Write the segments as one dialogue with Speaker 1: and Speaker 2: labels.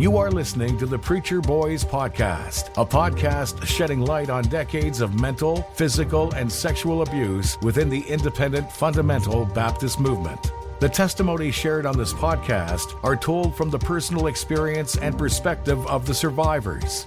Speaker 1: You are listening to the Preacher Boys Podcast, a podcast shedding light on decades of mental, physical, and sexual abuse within the independent fundamental Baptist movement. The testimonies shared on this podcast are told from the personal experience and perspective of the survivors.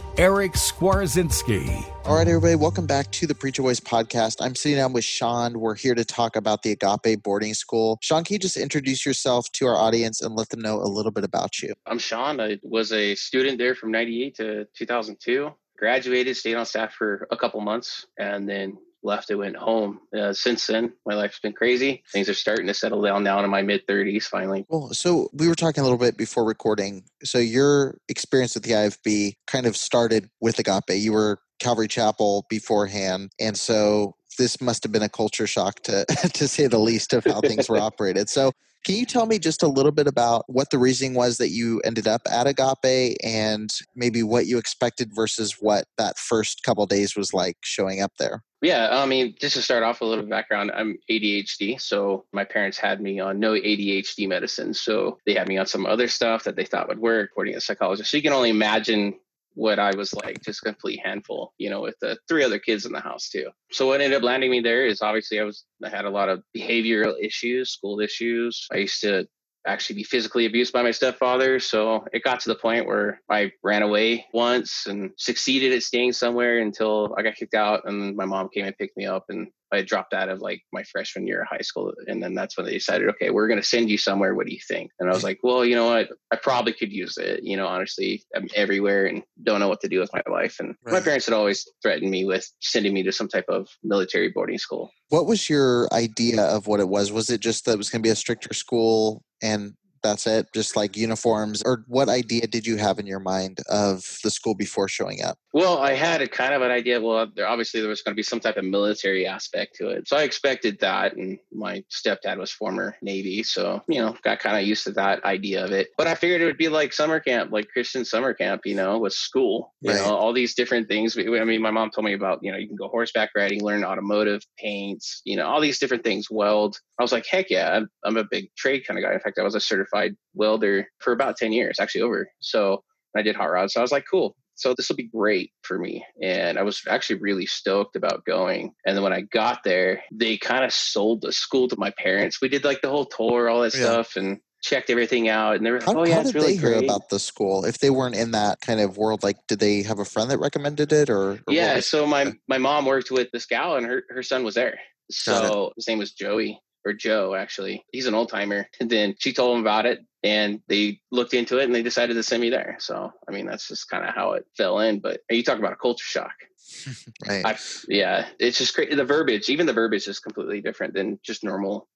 Speaker 1: Eric Skwarczynski.
Speaker 2: All right, everybody, welcome back to the Preacher Boys podcast. I'm sitting down with Sean. We're here to talk about the Agape boarding school. Sean, can you just introduce yourself to our audience and let them know a little bit about you?
Speaker 3: I'm Sean. I was a student there from 98 to 2002. Graduated, stayed on staff for a couple months, and then left. I went home. Uh, since then, my life's been crazy. Things are starting to settle down now in my mid 30s finally.
Speaker 2: Well, so we were talking a little bit before recording. So your experience with the IFB kind of started with Agape. You were Calvary Chapel beforehand, and so this must have been a culture shock to to say the least of how things were operated. So can you tell me just a little bit about what the reasoning was that you ended up at Agape and maybe what you expected versus what that first couple days was like showing up there?
Speaker 3: Yeah, I mean, just to start off a little background, I'm ADHD. So my parents had me on no ADHD medicine. So they had me on some other stuff that they thought would work, according to a psychologist. So you can only imagine what I was like, just a complete handful, you know, with the three other kids in the house too. So what ended up landing me there is obviously I was I had a lot of behavioral issues, school issues. I used to actually be physically abused by my stepfather. So it got to the point where I ran away once and succeeded at staying somewhere until I got kicked out and my mom came and picked me up and I dropped out of like my freshman year of high school. And then that's when they decided, okay, we're going to send you somewhere. What do you think? And I was like, well, you know what? I probably could use it. You know, honestly, I'm everywhere and don't know what to do with my life. And right. my parents had always threatened me with sending me to some type of military boarding school.
Speaker 2: What was your idea of what it was? Was it just that it was going to be a stricter school and that's it? Just like uniforms or what idea did you have in your mind of the school before showing up?
Speaker 3: Well i had a kind of an idea well uh, there, obviously there was going to be some type of military aspect to it so i expected that and my stepdad was former navy so you know got kind of used to that idea of it but i figured it would be like summer camp like christian summer camp you know with school you right. know all these different things i mean my mom told me about you know you can go horseback riding learn automotive paints you know all these different things weld i was like heck yeah i'm, I'm a big trade kind of guy. In fact i was a certified certified welder for about 10 years, actually over. So I did hot rods. So I was like, cool. So this will be great for me. And I was actually really stoked about going. And then when I got there, they kind of sold the school to my parents. We did like the whole tour, all that yeah. stuff, and checked everything out. And they were like,
Speaker 2: how,
Speaker 3: oh, yeah,
Speaker 2: how
Speaker 3: it's
Speaker 2: did
Speaker 3: really
Speaker 2: they hear about the school? If they weren't in that kind of world, like, did they have a friend that recommended it or? or
Speaker 3: yeah. So my, my mom worked with this gal and her, her son was there. So his name was Joey or Joe, actually. He's an old timer. And then she told him about it and they looked into it and they decided to send me there. So, I mean, that's just kind of how it fell in. But you talk about a culture shock.
Speaker 2: right.
Speaker 3: I, yeah. It's just great. The verbiage, even the verbiage is completely different than just normal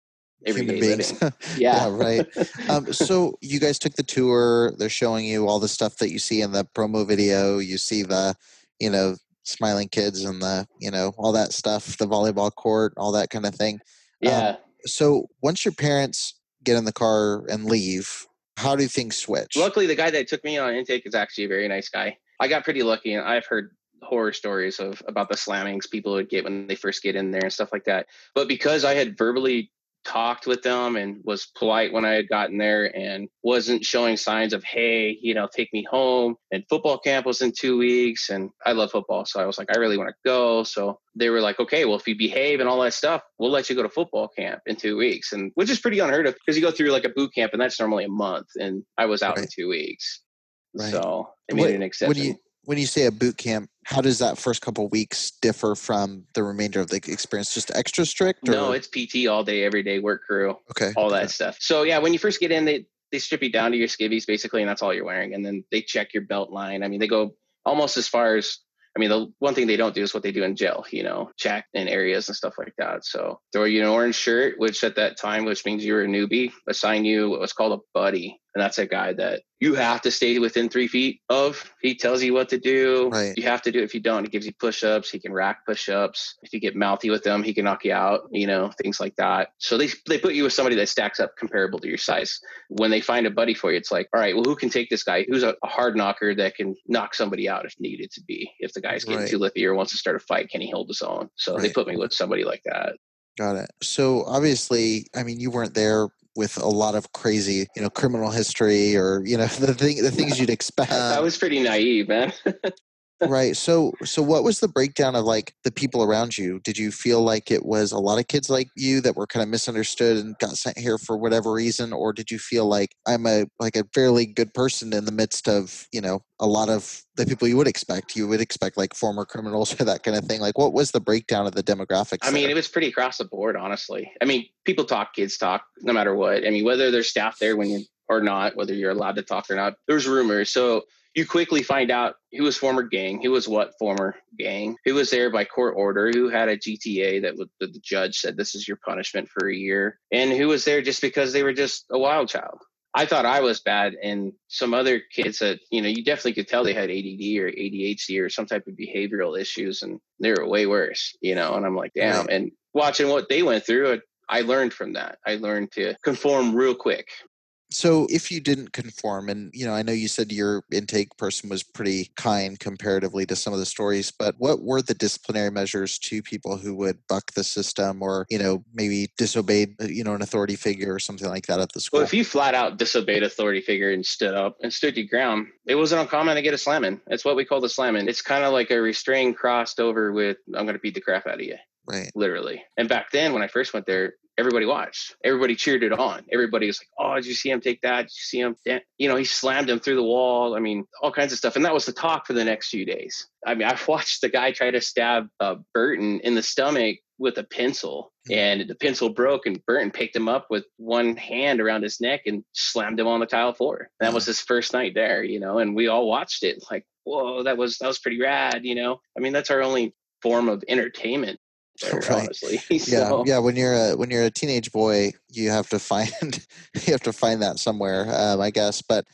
Speaker 2: human beings.
Speaker 3: Yeah.
Speaker 2: yeah, right. Um, so you guys took the tour. They're showing you all the stuff that you see in the promo video. You see the, you know, smiling kids and the, you know, all that stuff, the volleyball court, all that kind of thing.
Speaker 3: Yeah.
Speaker 2: Um, so once your parents get in the car and leave, how do things switch?
Speaker 3: Luckily, the guy that took me on intake is actually a very nice guy. I got pretty lucky, and I've heard horror stories of about the slammings people would get when they first get in there and stuff like that. But because I had verbally talked with them and was polite when I had gotten there and wasn't showing signs of, hey, you know, take me home. And football camp was in two weeks and I love football. So I was like, I really want to go. So they were like, okay, well, if you behave and all that stuff, we'll let you go to football camp in two weeks. And which is pretty unheard of because you go through like a boot camp and that's normally a month. And I was out right. in two weeks. Right. So they made what, an exception.
Speaker 2: When you, when you say a boot camp, how does that first couple weeks differ from the remainder of the experience? Just extra strict?
Speaker 3: Or? No, it's PT all day, every day, work crew.
Speaker 2: Okay.
Speaker 3: All
Speaker 2: okay.
Speaker 3: that stuff. So yeah, when you first get in, they they strip you down to your skivvies basically, and that's all you're wearing. And then they check your belt line. I mean, they go almost as far as I mean, the one thing they don't do is what they do in jail, you know, check in areas and stuff like that. So throw you an orange shirt, which at that time, which means you're a newbie, assign you what was called a buddy. And that's a guy that you have to stay within three feet of. He tells you what to do.
Speaker 2: Right.
Speaker 3: You have to do it. If you don't, he gives you push ups. He can rack push ups. If you get mouthy with them, he can knock you out, you know, things like that. So they, they put you with somebody that stacks up comparable to your size. When they find a buddy for you, it's like, all right, well, who can take this guy? Who's a, a hard knocker that can knock somebody out if needed to be? If the guy's getting right. too lippy or wants to start a fight, can he hold his own? So right. they put me with somebody like that.
Speaker 2: Got it. So obviously, I mean, you weren't there with a lot of crazy, you know, criminal history or you know the thing, the things you'd expect.
Speaker 3: I was pretty naive, man.
Speaker 2: right. So, so what was the breakdown of like the people around you? Did you feel like it was a lot of kids like you that were kind of misunderstood and got sent here for whatever reason, or did you feel like I'm a like a fairly good person in the midst of you know a lot of the people you would expect? You would expect like former criminals or that kind of thing. Like, what was the breakdown of the demographics?
Speaker 3: I mean, there? it was pretty across the board, honestly. I mean, people talk, kids talk, no matter what. I mean, whether there's staff there when you or not, whether you're allowed to talk or not, there's rumors. So you quickly find out who was former gang, who was what former gang, who was there by court order, who had a GTA that the judge said this is your punishment for a year, and who was there just because they were just a wild child. I thought I was bad, and some other kids that you know you definitely could tell they had ADD or ADHD or some type of behavioral issues, and they were way worse, you know. And I'm like, damn. And watching what they went through, I learned from that. I learned to conform real quick
Speaker 2: so if you didn't conform, and you know, I know you said your intake person was pretty kind comparatively to some of the stories, but what were the disciplinary measures to people who would buck the system or, you know, maybe disobeyed, uh, you know, an authority figure or something like that at the school?
Speaker 3: Well, if you flat out disobeyed authority figure and stood up and stood your ground, it wasn't uncommon to get a slamming. It's what we call the slamming. It's kind of like a restraint crossed over with I'm going to beat the crap out of you.
Speaker 2: Right.
Speaker 3: Literally. And back then, when I first went there, everybody watched. Everybody cheered it on. Everybody was like, "Oh, did you see him take that? Did you see him? You know, he slammed him through the wall. I mean, all kinds of stuff." And that was the talk for the next few days. I mean, I watched the guy try to stab uh, Burton in the stomach with a pencil, hmm. and the pencil broke, and Burton picked him up with one hand around his neck and slammed him on the tile floor. That was his first night there, you know, and we all watched it like, "Whoa, that was that was pretty rad," you know. I mean, that's our only form of entertainment there, right. honestly.
Speaker 2: so. Yeah, yeah. When you're a when you're a teenage boy, you have to find you have to find that somewhere, um, I guess. But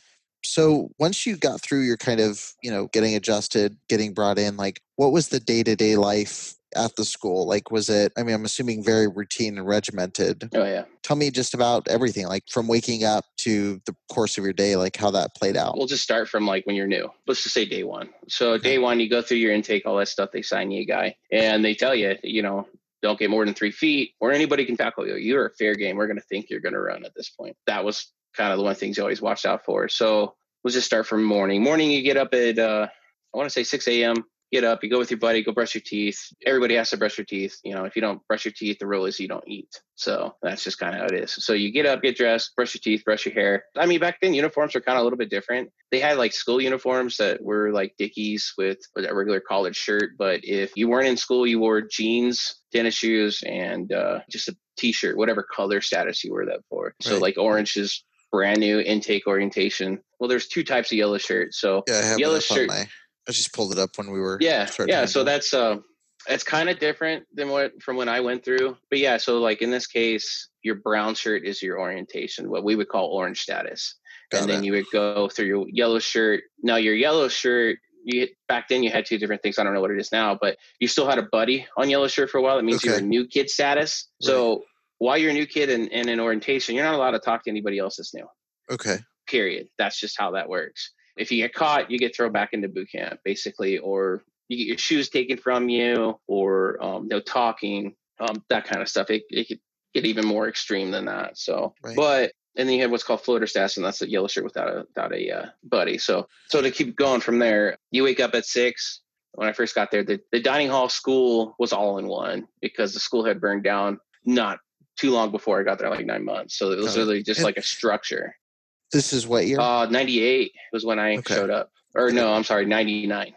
Speaker 2: so once you got through your kind of you know getting adjusted, getting brought in, like what was the day to day life at the school? Like, was it, I mean, I'm assuming very routine and regimented.
Speaker 3: Oh, yeah.
Speaker 2: Tell me just about everything, like from waking up to the course of your day, like how that played out.
Speaker 3: We'll just start from like when you're new. Let's just say day one. So, day one, you go through your intake, all that stuff. They sign you a guy and they tell you, you know, don't get more than three feet or anybody can tackle you. You're a fair game. We're going to think you're going to run at this point. That was kind of the one things you always watched out for. So, we'll just start from morning. Morning, you get up at, uh, I want to say 6 a.m get up, you go with your buddy, go brush your teeth. Everybody has to brush your teeth. You know, if you don't brush your teeth, the rule is you don't eat. So that's just kind of how it is. So you get up, get dressed, brush your teeth, brush your hair. I mean, back then uniforms were kind of a little bit different. They had like school uniforms that were like Dickies with a regular college shirt. But if you weren't in school, you wore jeans, tennis shoes, and uh, just a t-shirt, whatever color status you wore that for. Right. So like orange is brand new intake orientation. Well, there's two types of yellow shirts. So
Speaker 2: yeah, yellow shirt. My- I just pulled it up when we were
Speaker 3: yeah yeah. So that's uh it's kind of different than what from when I went through. But yeah, so like in this case, your brown shirt is your orientation, what we would call orange status. Got and it. then you would go through your yellow shirt. Now your yellow shirt, you back then you had two different things. I don't know what it is now, but you still had a buddy on yellow shirt for a while. That means okay. you're a new kid status. Right. So while you're a new kid and in, in an orientation, you're not allowed to talk to anybody else that's new.
Speaker 2: Okay.
Speaker 3: Period. That's just how that works. If you get caught, you get thrown back into boot camp, basically, or you get your shoes taken from you, or um, no talking, um, that kind of stuff. It, it could get even more extreme than that. So, right. but and then you have what's called floater status, and that's a yellow shirt without a without a uh, buddy. So, so to keep going from there, you wake up at six. When I first got there, the, the dining hall school was all in one because the school had burned down not too long before I got there, like nine months. So it was really just like a structure.
Speaker 2: This is what year?
Speaker 3: Uh, 98 was when I okay. showed up. Or no, I'm sorry, 99.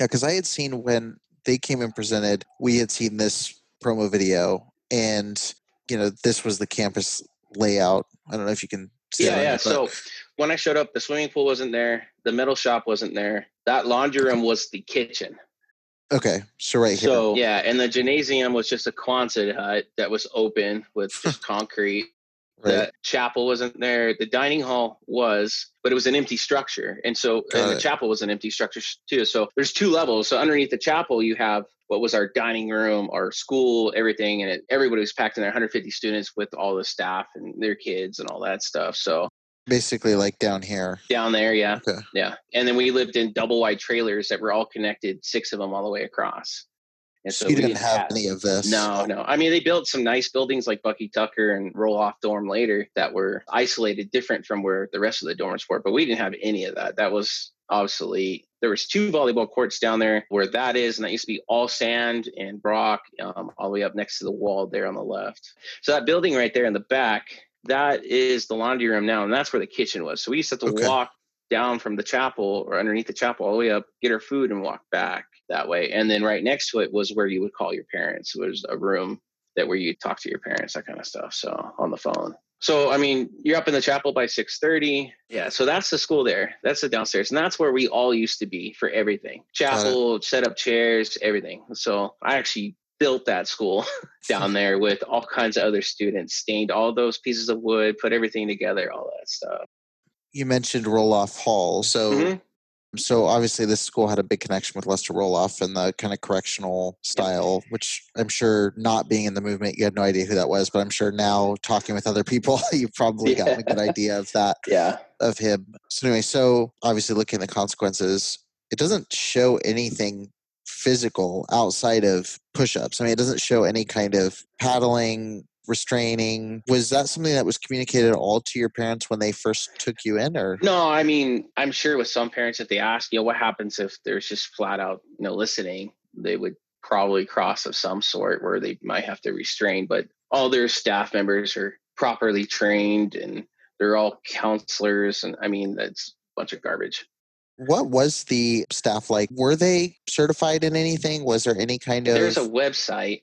Speaker 2: Yeah, because I had seen when they came and presented, we had seen this promo video, and you know, this was the campus layout. I don't know if you can.
Speaker 3: See yeah, yeah. It, so when I showed up, the swimming pool wasn't there. The metal shop wasn't there. That laundry room was the kitchen.
Speaker 2: Okay, so right here.
Speaker 3: So yeah, and the gymnasium was just a Quonset hut that was open with just concrete. Right. The chapel wasn't there. The dining hall was, but it was an empty structure. And so, and the chapel was an empty structure too. So there's two levels. So underneath the chapel, you have what was our dining room, our school, everything, and it, everybody was packed in there. 150 students with all the staff and their kids and all that stuff. So
Speaker 2: basically like down here
Speaker 3: down there yeah okay. yeah and then we lived in double wide trailers that were all connected six of them all the way across
Speaker 2: and so, you didn't have any of this.
Speaker 3: No, no. I mean, they built some nice buildings like Bucky Tucker and Roloff Dorm later that were isolated, different from where the rest of the dorms were. But we didn't have any of that. That was obsolete. There was two volleyball courts down there where that is, and that used to be all sand and rock, um, all the way up next to the wall there on the left. So that building right there in the back, that is the laundry room now, and that's where the kitchen was. So we used to have to okay. walk down from the chapel or underneath the chapel all the way up, get our food, and walk back that way. And then right next to it was where you would call your parents. It was a room that where you talk to your parents, that kind of stuff. So on the phone. So I mean, you're up in the chapel by six thirty. Yeah, so that's the school there. That's the downstairs, and that's where we all used to be for everything. Chapel, set up chairs, everything. So I actually built that school down there with all kinds of other students, stained all those pieces of wood, put everything together, all that stuff.
Speaker 2: You mentioned Roloff Hall, so mm-hmm. So obviously, this school had a big connection with Lester Roloff and the kind of correctional style, which I'm sure not being in the movement, you had no idea who that was. But I'm sure now talking with other people, you've probably yeah. gotten a good idea of that.
Speaker 3: Yeah.
Speaker 2: Of him. So anyway, so obviously looking at the consequences, it doesn't show anything physical outside of push-ups. I mean, it doesn't show any kind of paddling, restraining was that something that was communicated at all to your parents when they first took you in or
Speaker 3: no i mean i'm sure with some parents if they ask you know what happens if there's just flat out you know listening they would probably cross of some sort where they might have to restrain but all their staff members are properly trained and they're all counselors and i mean that's a bunch of garbage
Speaker 2: what was the staff like? Were they certified in anything? Was there any kind of?
Speaker 3: There's a website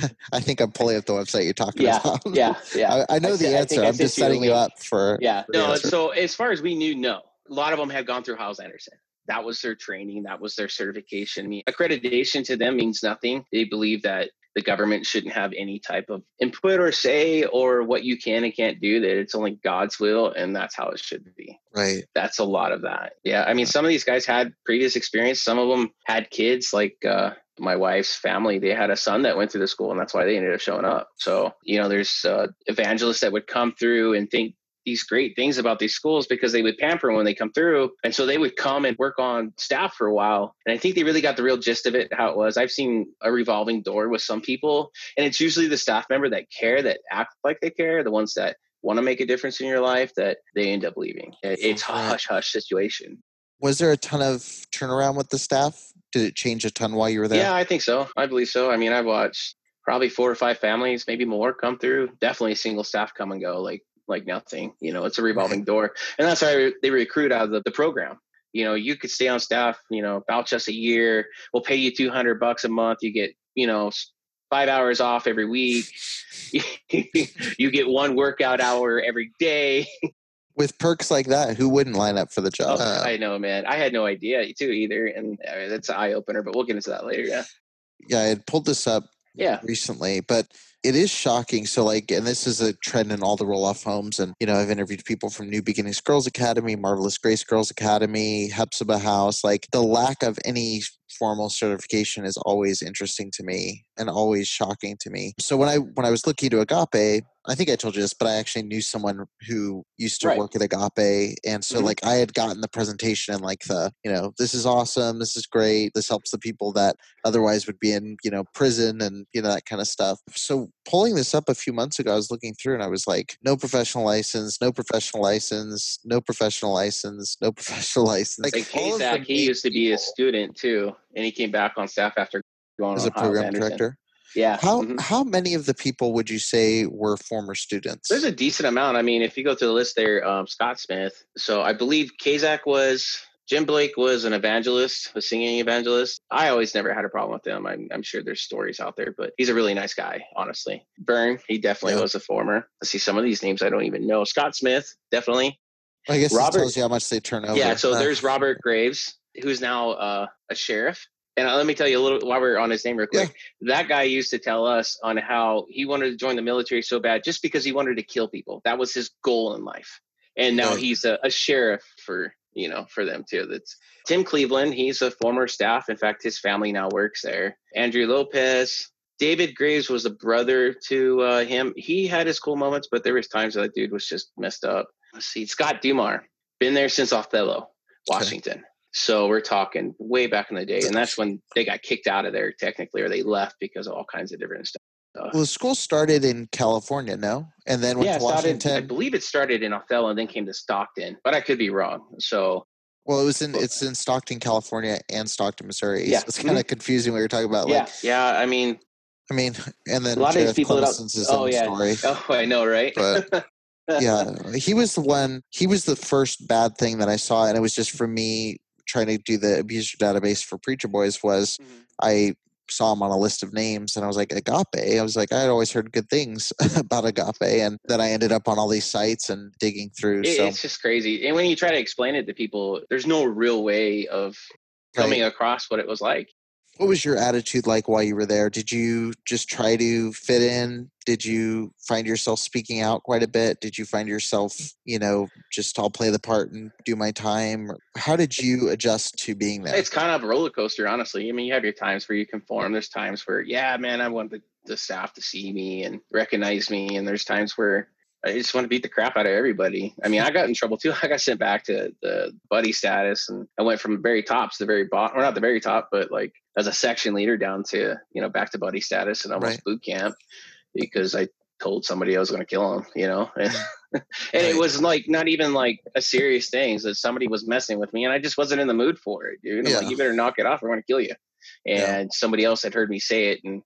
Speaker 2: I think I'm pulling up the website you're talking
Speaker 3: yeah,
Speaker 2: about.
Speaker 3: Yeah, yeah.
Speaker 2: I, I know I, the answer. I'm just setting you up for.
Speaker 3: Yeah. no. So as far as we knew, no. A lot of them had gone through Hyles Anderson. That was their training. That was their certification. I mean, accreditation to them means nothing. They believe that the government shouldn't have any type of input or say or what you can and can't do that it's only god's will and that's how it should be
Speaker 2: right
Speaker 3: that's a lot of that yeah i mean some of these guys had previous experience some of them had kids like uh, my wife's family they had a son that went through the school and that's why they ended up showing up. So you know there's uh, evangelists that would come through and think these great things about these schools because they would pamper when they come through. And so they would come and work on staff for a while. And i think they really got the real gist of it how it was. I've seen a revolving door with some people and it's usually the staff member that care that act like they care the ones that want to make a difference in your life that they end up leaving. It's a hush hush situation.
Speaker 2: Was there a ton of turnaround with the staff did it change a ton while you were there?
Speaker 3: Yeah, I think so. I believe so. I mean, I've watched probably four or five families, maybe more, come through. Definitely single staff come and go like like nothing. You know, it's a revolving door, and that's why they recruit out of the, the program. You know, you could stay on staff. You know, about just a year. We'll pay you two hundred bucks a month. You get you know five hours off every week. you get one workout hour every day
Speaker 2: with perks like that, who wouldn't line up for the job?
Speaker 3: Oh, I know, man. I had no idea too either, and I mean, that's an eye opener. But we'll get into that later. Yeah.
Speaker 2: Yeah, I had pulled this up.
Speaker 3: Yeah.
Speaker 2: Recently, but it is shocking. So, like, and this is a trend in all the Roloff homes. And, you know, I've interviewed people from New Beginnings Girls Academy, Marvelous Grace Girls Academy, Hephzibah House, like the lack of any formal certification is always interesting to me and always shocking to me. So when I when I was looking to Agape, I think I told you this, but I actually knew someone who used to
Speaker 3: Right.
Speaker 2: work at Agape, and so
Speaker 3: Mhm.
Speaker 2: like I had gotten the presentation and like the you know this is awesome, this is great, this helps the people that otherwise would be in you know prison and you know that kind of stuff. So pulling this up a few months ago, I was looking through and I was like, no professional license, no professional license, no professional license, no professional license.
Speaker 3: Like
Speaker 2: all of
Speaker 3: Kazak, he used to be a student too, and he came back on staff after going
Speaker 2: as
Speaker 3: on
Speaker 2: a program director.
Speaker 3: Yeah.
Speaker 2: How
Speaker 3: mhm.
Speaker 2: how many of the people would you say were former students?
Speaker 3: There's a decent amount. I mean, if you go through the list there, um, Scott Smith. So I believe Kazak was Jim Blake was an evangelist, a singing evangelist. I always never had a problem with him. I'm, I'm sure there's stories out there, but he's a really nice guy, honestly. Byrne, he definitely
Speaker 2: Yeah.
Speaker 3: was a former. I see some of these names I don't even know. Scott Smith, definitely.
Speaker 2: I guess
Speaker 3: Robert-
Speaker 2: tells you how much they turn over.
Speaker 3: Yeah, so
Speaker 2: Uh,
Speaker 3: there's Robert Graves, who's now uh, a sheriff. And uh, let me tell you a little while we're on his name real quick. That guy used to tell us on how he wanted to join the military so bad just because he wanted to kill people. That was his goal in life. And now
Speaker 2: Right.
Speaker 3: he's a, a sheriff for you know for them too. That's Tim Cleveland. He's a former staff. In fact, his family now works there. Andrew Lopez. David Graves was a brother to uh, him. He had his cool moments, but there was times that dude was just messed up. Let's see. Scott Dumar, been there since Othello, Washington. So we're talking way back in the day, and that's when they got kicked out of there technically, or they left because of all kinds of different stuff.
Speaker 2: well, the school started in California, no, and then went
Speaker 3: yeah,
Speaker 2: to
Speaker 3: started, I believe it started in Othello and then came to Stockton, but I could be wrong. So
Speaker 2: well, it was in it's in Stockton, California, and Stockton, Missouri.
Speaker 3: Yeah.
Speaker 2: So it's mm-hmm. kind of confusing what you're talking about.
Speaker 3: yeah,
Speaker 2: Like,
Speaker 3: yeah. I mean,
Speaker 2: I mean, and then
Speaker 3: a lot of these people.
Speaker 2: Clemson's
Speaker 3: oh yeah.
Speaker 2: story.
Speaker 3: Oh, I know, right?
Speaker 2: But yeah, he was the one. He was the first bad thing that I saw, and it was just for me trying to do the abuser database for Preacher Boys. Was
Speaker 3: Mhm.
Speaker 2: I saw him on a list of names, and I was like, Agape. I was like, I had always heard good things about Agape, and then I ended up on all these sites and digging through.
Speaker 3: It-
Speaker 2: so
Speaker 3: it's just crazy. And when you try to explain it to people, there's no real way of
Speaker 2: right.
Speaker 3: coming across what it was like.
Speaker 2: What was your attitude like while you were there? Did you just try to fit in? Did you find yourself speaking out quite a bit? Did you find yourself, you know, just I'll play the part and do my time? How did you adjust to being there?
Speaker 3: It's kind of a roller coaster, honestly. I mean, you have your times where you conform. There's times where, yeah, man, I want the, the staff to see me and recognize me. And there's times where I just want to beat the crap out of everybody. I mean, I got in trouble too. I got sent back to the buddy status and I went from the very top to the very bottom, or not the very top, but like as a section leader down to, you know, back to buddy status and almost
Speaker 2: Right.
Speaker 3: boot camp because I told somebody I was going to kill him, you know? Mm. And, and
Speaker 2: Right.
Speaker 3: it was like not even like a serious thing that somebody was messing with me and I just wasn't in the mood for it, dude. I'm
Speaker 2: Yeah.
Speaker 3: like, you better knock it off. Or I want to kill you.
Speaker 2: Yeah.
Speaker 3: And somebody else had heard me say it and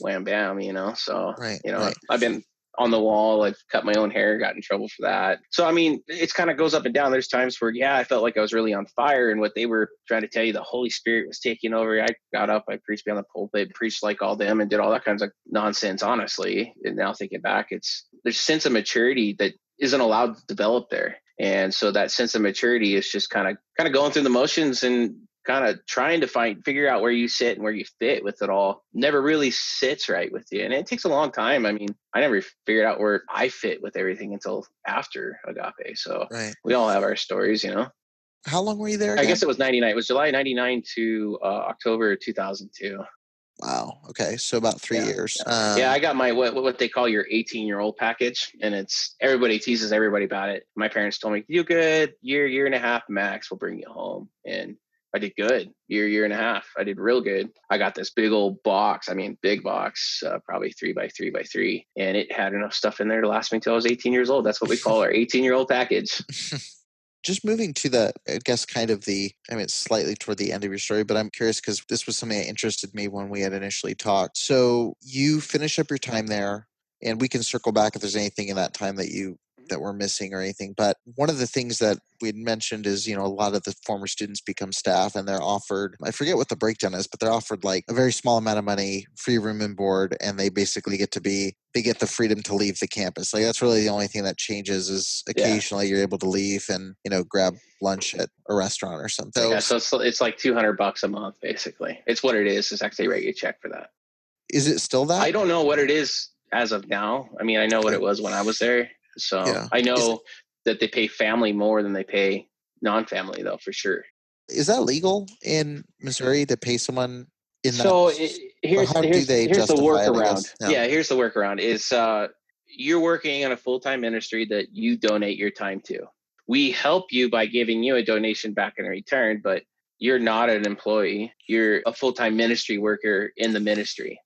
Speaker 3: wham bam, you know? So,
Speaker 2: Right,
Speaker 3: you know,
Speaker 2: right.
Speaker 3: I've been on the wall. I've cut my own hair, got in trouble for that. So, I mean, it's kind of goes up and down. There's times where, yeah, I felt like I was really on fire and what they were trying to tell you, the Holy Spirit was taking over. I got up, I preached behind the pulpit, preached like all them and did all that kinds of nonsense, honestly. And now thinking back, it's there's a sense of maturity that isn't allowed to develop there. And so that sense of maturity is just kind of kind of going through the motions and kind of trying to find figure out where you sit and where you fit with it all never really sits right with you and it takes a long time i mean i never figured out where i fit with everything until after agape so
Speaker 2: right.
Speaker 3: we all have our stories you know
Speaker 2: How long were you there?
Speaker 3: i guess it was 99 it was july 99 to uh, october 2002
Speaker 2: Wow. Okay. So about three
Speaker 3: Yeah,
Speaker 2: years. Um,
Speaker 3: yeah i got my what, what they call your 18 year old package and it's everybody teases everybody about it my parents told me you good year year and a half max We'll bring you home and I did good year, year and a half. I did real good. I got this big old box. I mean, big box, uh, probably three by three by three, and it had enough stuff in there to last me until I was 18 years old. That's what we call our 18 year old package.
Speaker 2: just moving to the i guess kind of the i mean slightly toward the end of your story but i'm curious because this was something that interested me when we had initially talked so you finish up your time there and we can circle back if there's anything in that time that you that we're missing or anything but one of the things that we'd mentioned is you know a lot of the former students become staff and they're offered i forget what the breakdown is but they're offered like a very small amount of money free room and board and they basically get to be they get the freedom to leave the campus like that's really the only thing that changes is
Speaker 3: Yeah.
Speaker 2: occasionally you're able to leave and you know grab lunch at a restaurant or something
Speaker 3: yeah, uh, so it's, it's like 200 bucks a month, basically. It's what it is. It's actually write you check for that.
Speaker 2: is it still that
Speaker 3: I don't know what it is as of now. I mean, I know what it was when I was there. So
Speaker 2: Yeah.
Speaker 3: I know that they pay family more than they pay non family, though, for sure.
Speaker 2: is that legal in Missouri to pay someone in that?
Speaker 3: So it, here's, here's, here's the
Speaker 2: justify it,
Speaker 3: workaround.
Speaker 2: Yeah.
Speaker 3: Yeah. here's the workaround. Is uh, you're working in a full time ministry that you donate your time to. We help you by giving you a donation back in return, but you're not an employee. You're a full time ministry worker in the ministry.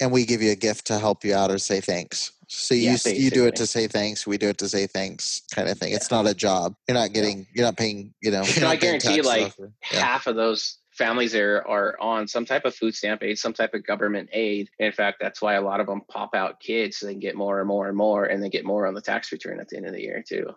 Speaker 2: and we give you a gift to help you out or say thanks. So you
Speaker 3: Yeah,
Speaker 2: you do it to say thanks. We do it to say thanks, kind of thing. It's not a job. You're not getting. You're not paying. You know.
Speaker 3: I guarantee like.
Speaker 2: Yeah.
Speaker 3: half of those families there are on some type of food stamp aid, some type of government aid. In fact, that's why a lot of them pop out kids so they can get more and more and more, and they get more on the tax return at the end of the year too.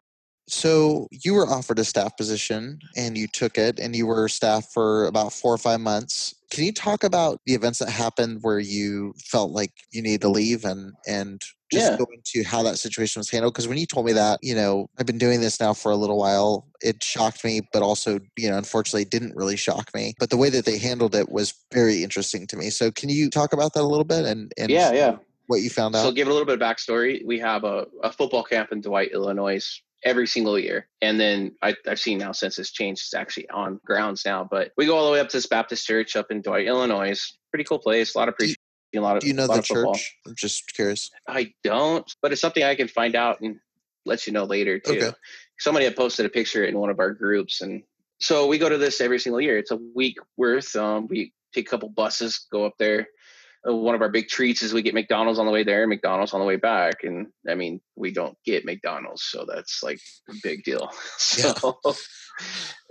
Speaker 2: So you were offered a staff position and you took it, and you were staff for about four or five months. Can you talk about the events that happened where you felt like you needed to leave and and just
Speaker 3: Yeah.
Speaker 2: go into how that situation was handled? Because when you told me that, you know, I've been doing this now for a little while. It shocked me, but also, you know, unfortunately, didn't really shock me. But the way that they handled it was very interesting to me. So can you talk about that a little bit and and
Speaker 3: yeah, yeah.
Speaker 2: what you found out So
Speaker 3: give it a little bit of backstory. We have a, a football camp in Dwight, Illinois every single year. And then I, I've seen now since it's changed, it's actually on grounds now. But we go all the way up to this Baptist church up in Dwight, Illinois. Pretty cool place. A lot of preaching, a lot of
Speaker 2: Do you know the
Speaker 3: of football.
Speaker 2: church? I'm just curious.
Speaker 3: I don't, but it's something I can find out and let you know later too.
Speaker 2: Okay.
Speaker 3: Somebody had posted a picture in one of our groups, and so we go to this every single year. It's a week worth. Um, we take a couple buses, go up there. Uh, one of our big treats is we get McDonald's on the way there, and McDonald's on the way back. And I mean, we don't get McDonald's, so that's like a big deal. So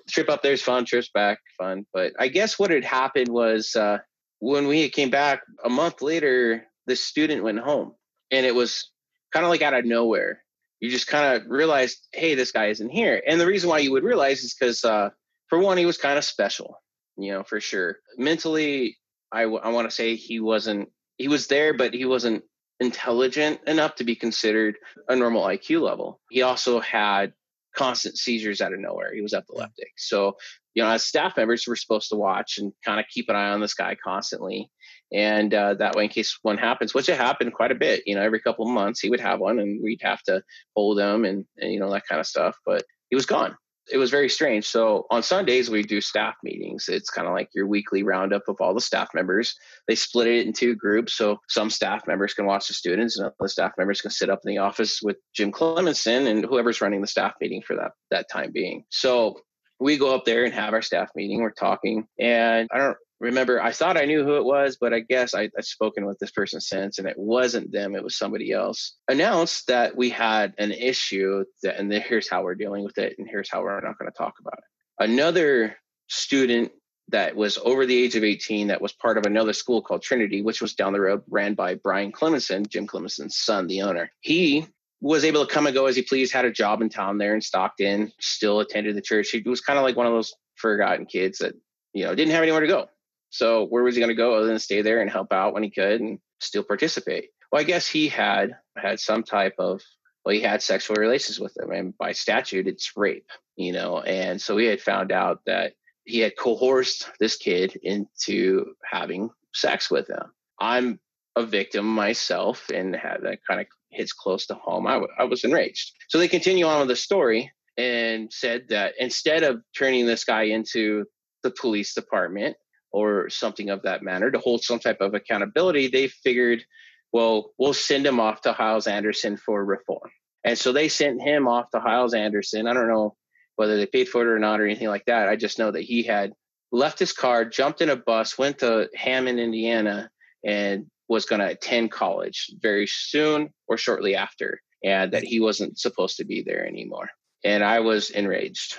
Speaker 3: trip up there is fun, trips back fun. But I guess what had happened was uh, when we came back a month later, the student went home, and it was kind of like out of nowhere. You just kind of realized, hey, this guy isn't here. And the reason why you would realize is because, uh, for one, he was kind of special, you know, for sure. Mentally, I, w- I want to say he wasn't, he was there, but he wasn't intelligent enough to be considered a normal IQ level. He also had constant seizures out of nowhere. He was epileptic. So, you know, as staff members, we're supposed to watch and kind of keep an eye on this guy constantly. And uh, that way, in case one happens, which it happened quite a bit, you know, every couple of months he would have one and we'd have to hold him and, and you know, that kind of stuff. But he was gone. It was very strange. So on Sundays, we do staff meetings. It's kind of like your weekly roundup of all the staff members. They split it into groups. So some staff members can watch the students and other staff members can sit up in the office with Jim Clemensen and whoever's running the staff meeting for that, that time being. So we go up there and have our staff meeting. We're talking, and I don't remember. I thought I knew who it was, but I guess I, I've spoken with this person since, and it wasn't them. It was somebody else. Announced that we had an issue, that, and here's how we're dealing with it, and here's how we're not going to talk about it. Another student that was over the age of 18 that was part of another school called Trinity, which was down the road, ran by Brian Clemensen, Jim Clemensen's son, the owner. He was able to come and go as he pleased, had a job in town there in Stockton, still attended the church. He was kind of like one of those forgotten kids that, you know, didn't have anywhere to go. So where was he going to go other than stay there and help out when he could and still participate? Well, I guess he had had some type of well, he had sexual relations with them, and by statute, it's rape, you know. And so we had found out that he had coerced this kid into having sex with him. I'm a victim myself, and had that kind of hits close to home. I, w- I was enraged. So they continue on with the story and said that instead of turning this guy into the police department or something of that manner to hold some type of accountability, they figured, well, we'll send him off to Hyles Anderson for reform. And so they sent him off to Hyles Anderson. I don't know whether they paid for it or not or anything like that. I just know that he had left his car, jumped in a bus, went to Hammond, Indiana, and was going to attend college very soon or shortly after, and that he wasn't supposed to be there anymore. And I was enraged.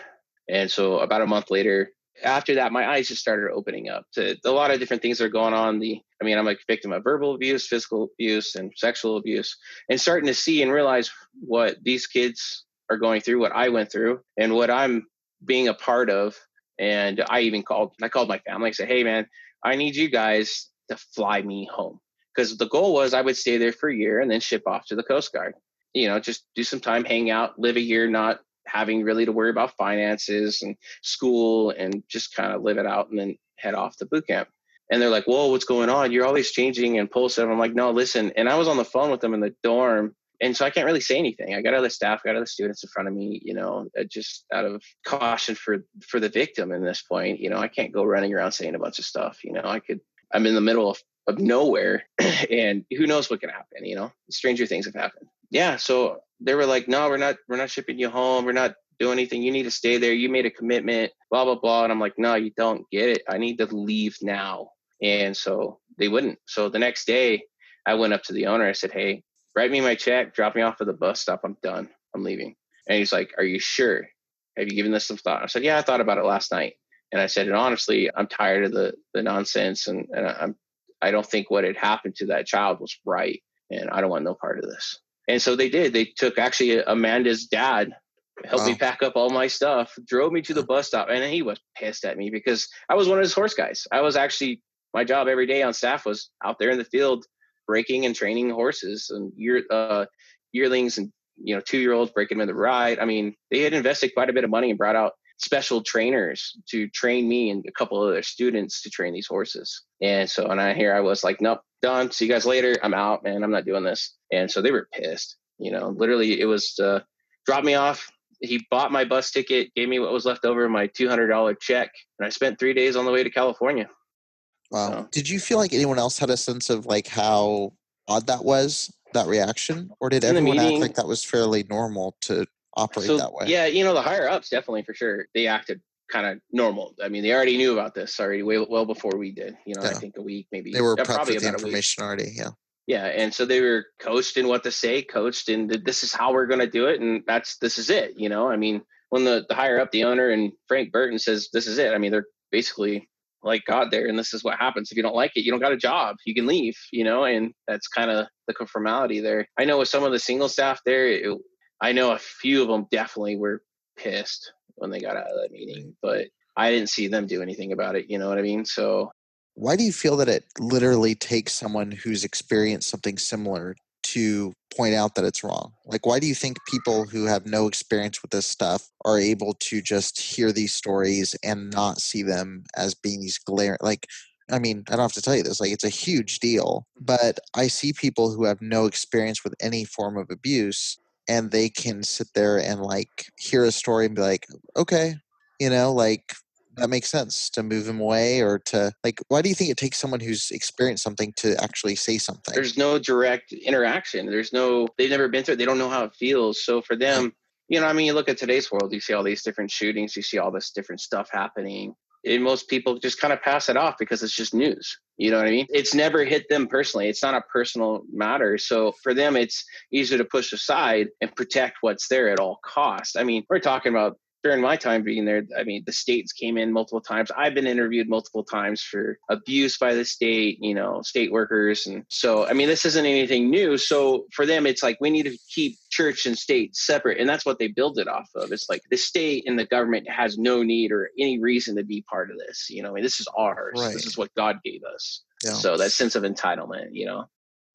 Speaker 3: And so about a month later, after that, my eyes just started opening up to a lot of different things that are going on. The, I mean, I'm a victim of verbal abuse, physical abuse, and sexual abuse, and starting to see and realize what these kids are going through, what I went through, and what I'm being a part of. And I even called, I called my family. I said, "Hey, man, I need you guys to fly me home." Because the goal was I would stay there for a year and then ship off to the Coast Guard. You know, just do some time, hang out, live a year, not having really to worry about finances and school and just kind of live it out and then head off to boot camp. And they're like, Whoa, what's going on? You're always changing and pulsing. I'm like, No, listen. And I was on the phone with them in the dorm and so I can't really say anything. I got other staff, got other students in front of me, you know, uh, just out of caution for for the victim in this point. You know, I can't go running around saying a bunch of stuff. You know, I could. I'm in the middle of of nowhere, and who knows what can happen. You know, stranger things have happened. Yeah, so they were like, "No, we're not. We're not shipping you home. We're not do anything. You need to stay there. You made a commitment, blah, blah, blah. And I'm like, no, you don't get it. I need to leave now. And so they wouldn't. So the next day, I went up to the owner. I said, hey, write me my check, drop me off at the bus stop. I'm done. I'm leaving. And he's like, Are you sure? Have you given this some thought? I said, Yeah, I thought about it last night. And I said, and honestly, I'm tired of the the nonsense and, and I'm I don't think what had happened to that child was right. And I don't want no part of this. And so they did. They took actually Amanda's dad helped wow. me pack up all my stuff, drove me to the bus stop, and he was pissed at me because I was one of his horse guys. I was actually my job every day on staff was out there in the field breaking and training horses and year uh, yearlings and you know two year olds breaking them in the ride. I mean, they had invested quite a bit of money and brought out special trainers to train me and a couple of other students to train these horses. And so, and I here I was like, nope, done. See you guys later. I'm out, man. I'm not doing this. And so they were pissed. You know, literally, it was uh, drop me off. He bought my bus ticket, gave me what was left over, my $200 check, and I spent three days on the way to California.
Speaker 2: Wow. So, Did you feel like anyone else had a sense of like how odd that was, that reaction? Or did everyone meeting, act like that was fairly normal to operate so, that way?
Speaker 3: Yeah, you know, the higher ups definitely for sure. They acted kind of normal. I mean, they already knew about this already way well before we did. You know, yeah. I think a week maybe.
Speaker 2: They were uh, probably with the information already. Yeah.
Speaker 3: Yeah, and so they were coached in what to say, coached in this is how we're going to do it, and that's this is it. You know, I mean, when the, the higher up, the owner and Frank Burton says this is it. I mean, they're basically like God there, and this is what happens. If you don't like it, you don't got a job. You can leave, you know, and that's kind of the conformality there. I know with some of the single staff there, it, I know a few of them definitely were pissed when they got out of that meeting, but I didn't see them do anything about it. You know what I mean? So,
Speaker 2: why do you feel that it literally takes someone who's experienced something similar to point out that it's wrong? Like, why do you think people who have no experience with this stuff are able to just hear these stories and not see them as being these glaring, like, I mean, I don't have to tell you this, like, it's a huge deal, mm. but I see people who have no experience with any form of abuse and they can sit there and, like, hear a story and be like, okay, you know, like, that makes sense to move him away or to like why do you think it takes someone who's experienced something to actually say something?
Speaker 3: There's no direct interaction. There's no they've never been through it. They don't know how it feels. So for them you know i mean you look at today's world you see all these different shootings you see all this different stuff happening most people just kind of pass it off because it's just news you know what i mean? It's never hit them personally it's not a personal matter so for them it's easier to push aside and protect what's there at all costs i mean we're talking about during my time being there, I mean, the states came in multiple times. I've been interviewed multiple times for abuse by the state, you know, state workers. And so, I mean, this isn't anything new. So for them, it's like we need to keep church and state separate. And that's what they build it off of. It's like the state and the government has no need or any reason to be part of this. You know, I mean, this is ours. Right. This is what God gave us. Yeah. So that sense of entitlement, you know.